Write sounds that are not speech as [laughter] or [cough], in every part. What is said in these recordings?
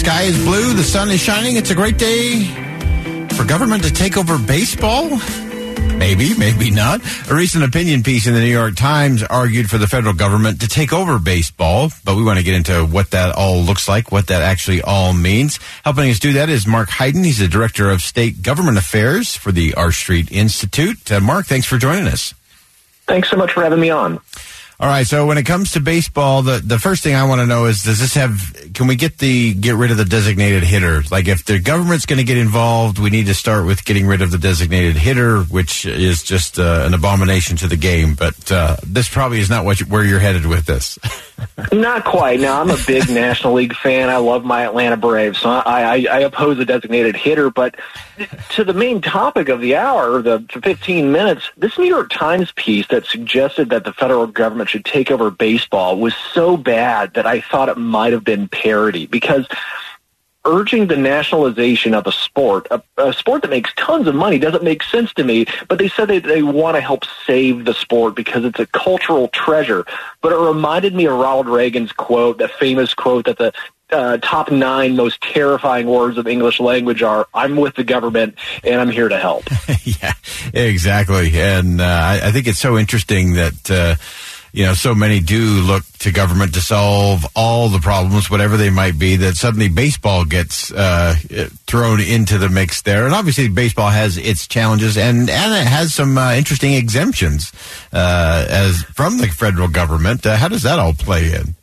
Sky is blue, the sun is shining. It's a great day for government to take over baseball. Maybe, maybe not. A recent opinion piece in the New York Times argued for the federal government to take over baseball, but we want to get into what that all looks like, what that actually all means. Helping us do that is Mark Hyden. He's the director of state government affairs for the R Street Institute. Uh, Mark, thanks for joining us. Thanks so much for having me on. All right. So when it comes to baseball, the, the first thing I want to know is, does this have, can we get the, get rid of the designated hitter? Like if the government's going to get involved, we need to start with getting rid of the designated hitter, which is just uh, an abomination to the game. But uh, this probably is not what you, where you're headed with this. [laughs] not quite. Now I'm a big [laughs] National League fan. I love my Atlanta Braves, so I, I, I oppose a designated hitter. But to the main topic of the hour, the 15 minutes, this New York Times piece that suggested that the federal government should take over baseball was so bad that I thought it might have been parody because urging the nationalization of a sport, a, a, sport that makes tons of money, doesn't make sense to me. But they said they, they want to help save the sport because it's a cultural treasure. But it reminded me of Ronald Reagan's quote, that famous quote that the uh, top nine most terrifying words of English language are "I'm with the government and I'm here to help." [laughs] yeah, exactly. And uh, I, I, think it's so interesting that. Uh, you know, so many do look to government to solve all the problems, whatever they might be, that suddenly baseball gets uh, thrown into the mix there. And obviously, baseball has its challenges and, and it has some uh, interesting exemptions uh, as from the federal government. Uh, how does that all play in?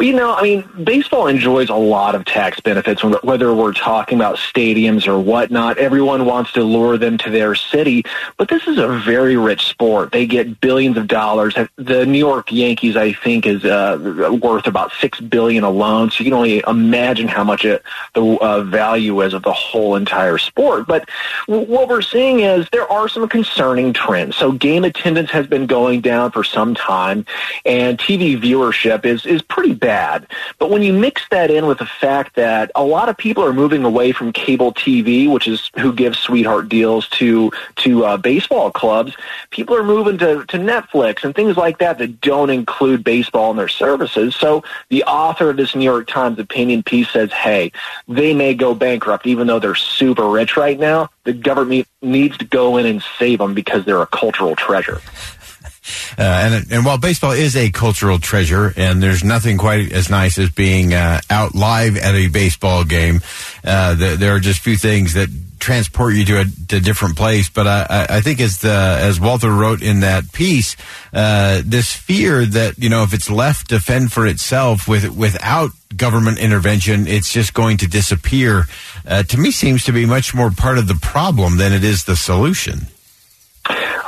Well, you know, I mean, baseball enjoys a lot of tax benefits, whether we're talking about stadiums or whatnot. Everyone wants to lure them to their city, but this is a very rich sport. They get billions of dollars. The New York Yankees, I think, is uh, worth about six billion alone. So you can only imagine how much it, the uh, value is of the whole entire sport. But what we're seeing is there are some concerning trends. So game attendance has been going down for some time, and TV viewership is is pretty bad bad. But when you mix that in with the fact that a lot of people are moving away from cable TV, which is who gives sweetheart deals to to uh, baseball clubs, people are moving to, to Netflix and things like that that don't include baseball in their services. So the author of this New York Times opinion piece says, hey, they may go bankrupt even though they're super rich right now. The government needs to go in and save them because they're a cultural treasure. Uh, and and while baseball is a cultural treasure, and there's nothing quite as nice as being uh, out live at a baseball game, uh, the, there are just few things that transport you to a, to different place. But I, I think as the as Walter wrote in that piece, uh, this fear that you know if it's left to fend for itself with without government intervention, it's just going to disappear. Uh, to me, seems to be much more part of the problem than it is the solution.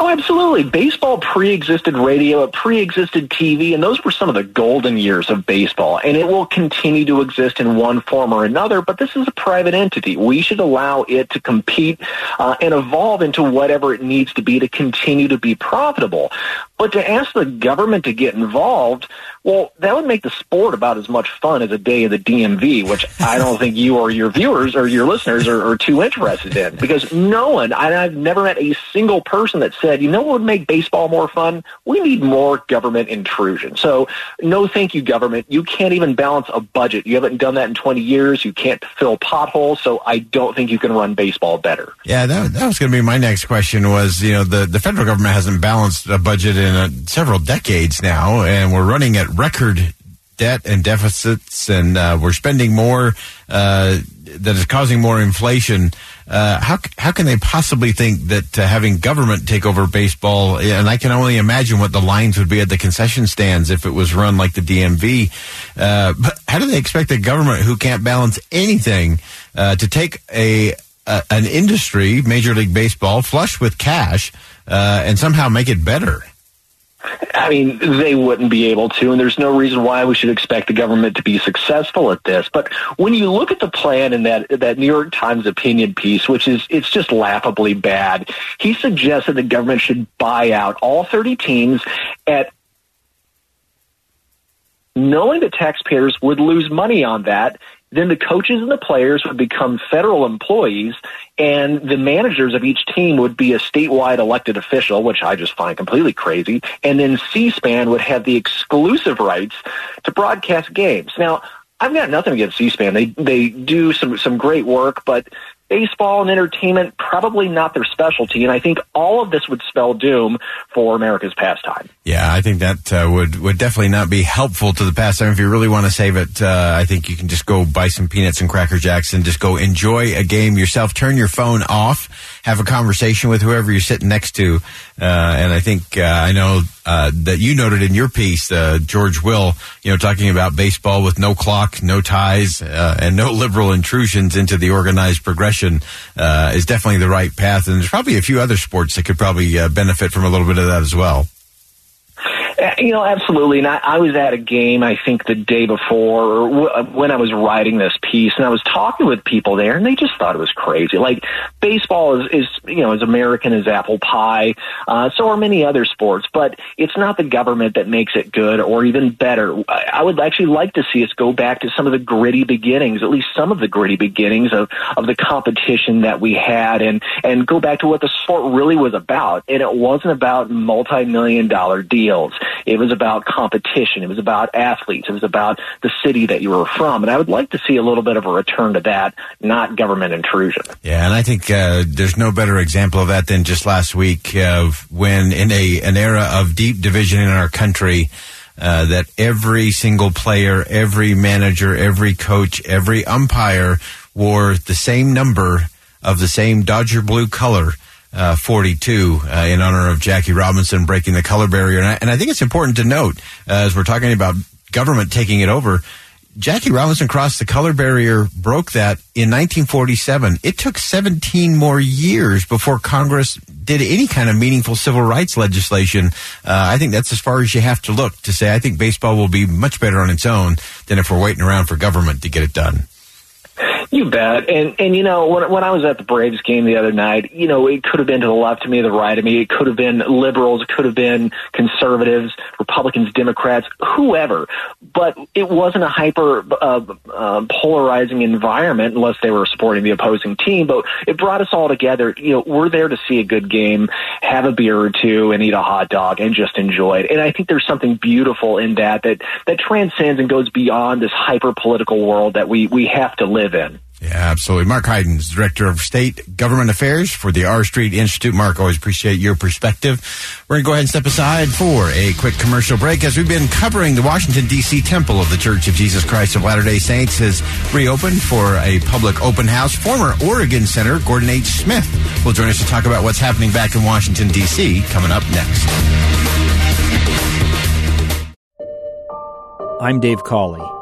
Oh, absolutely. Baseball pre-existed radio, it pre-existed TV, and those were some of the golden years of baseball. And it will continue to exist in one form or another, but this is a private entity. We should allow it to compete uh, and evolve into whatever it needs to be to continue to be profitable. But to ask the government to get involved, well, that would make the sport about as much fun as a day of the DMV, which I don't think you or your viewers or your listeners are, are too interested in. Because no one, I've never met a single person that that said, you know what would make baseball more fun? We need more government intrusion. So no thank you, government. You can't even balance a budget. You haven't done that in 20 years. You can't fill potholes. So I don't think you can run baseball better. Yeah, that, that was going to be my next question was, you know, the, the federal government hasn't balanced a budget in uh, several decades now, and we're running at record debt and deficits, and uh, we're spending more uh, that is causing more inflation. Uh, how how can they possibly think that uh, having government take over baseball? And I can only imagine what the lines would be at the concession stands if it was run like the DMV. Uh, but how do they expect the government, who can't balance anything, uh, to take a, a, an industry, Major League Baseball, flush with cash, and somehow make it better? I mean, they wouldn't be able to, and there's no reason why we should expect the government to be successful at this. But when you look at the plan in that that New York Times opinion piece, which is it's just laughably bad, he suggests that the government should buy out all 30 teams at knowing that taxpayers would lose money on that then the coaches and the players would become federal employees and the managers of each team would be a statewide elected official, which I just find completely crazy. And then C-SPAN would have the exclusive rights to broadcast games. Now, I've got nothing against C-SPAN. They they do some some great work, but baseball and entertainment probably not their specialty, and I think all of this would spell doom for America's pastime. Yeah, I think that uh, would would definitely not be helpful to the pastime. If you really want to save it, uh, I think you can just go buy some peanuts and cracker jacks and just go enjoy a game yourself. Turn your phone off, have a conversation with whoever you're sitting next to, uh, and I think uh, I know uh, that you noted in your piece, uh, George Will, you know, talking about baseball with no clock, no ties, and no liberal intrusions into the organized progression uh, is definitely the right path. And there's probably a few other sports that could probably uh, benefit from a little bit of that as well. Uh, you know, absolutely. And I, I was at a game, I think the day before, or w- uh, when I was writing this piece, and I was talking with people there, and they just thought it was crazy. Like baseball is, is you know, as American as apple pie. Uh, so are many other sports, but it's not the government that makes it good or even better. I, I would actually like to see us go back to some of the gritty beginnings, at least some of the gritty beginnings of of the competition that we had, and and go back to what the sport really was about. And it wasn't about multi-million dollar deals. It was about competition. It was about athletes. It was about the city that you were from. And I would like to see a little bit of a return to that, not government intrusion. Yeah, and I think uh, there's no better example of that than just last week of when in a an era of deep division in our country. Uh, that every single player, every manager, every coach, every umpire wore the same number of the same Dodger blue color uh, 42 uh, in honor of Jackie Robinson breaking the color barrier. And I, and I think it's important to note, uh, as we're talking about government taking it over, Jackie Robinson crossed the color barrier, broke that in 1947. It took 17 more years before Congress did any kind of meaningful civil rights legislation. Uh, I think that's as far as you have to look to say I think baseball will be much better on its own than if we're waiting around for government to get it done. You bet. And and you know, when when I was at the Braves game the other night, you know, it could have been to the left of me, the right of me. It could have been liberals. It could have been conservatives, Republicans, Democrats, whoever. But it wasn't a hyper uh, uh, polarizing environment unless they were supporting the opposing team. But it brought us all together. You know, we're there to see a good game, have a beer or two, and eat a hot dog, and just enjoy it. And I think there's something beautiful in that that that transcends and goes beyond this hyper political world that we we have to live in. Yeah, absolutely. Mark Heidens, Director of State Government Affairs for the R Street Institute. Mark, always appreciate your perspective. We're going to go ahead and step aside for a quick commercial break as we've been covering the Washington, D.C. Temple of the Church of Jesus Christ of Latter day Saints has reopened for a public open house. Former Oregon Senator Gordon H. Smith will join us to talk about what's happening back in Washington, D.C. coming up next. I'm Dave Cawley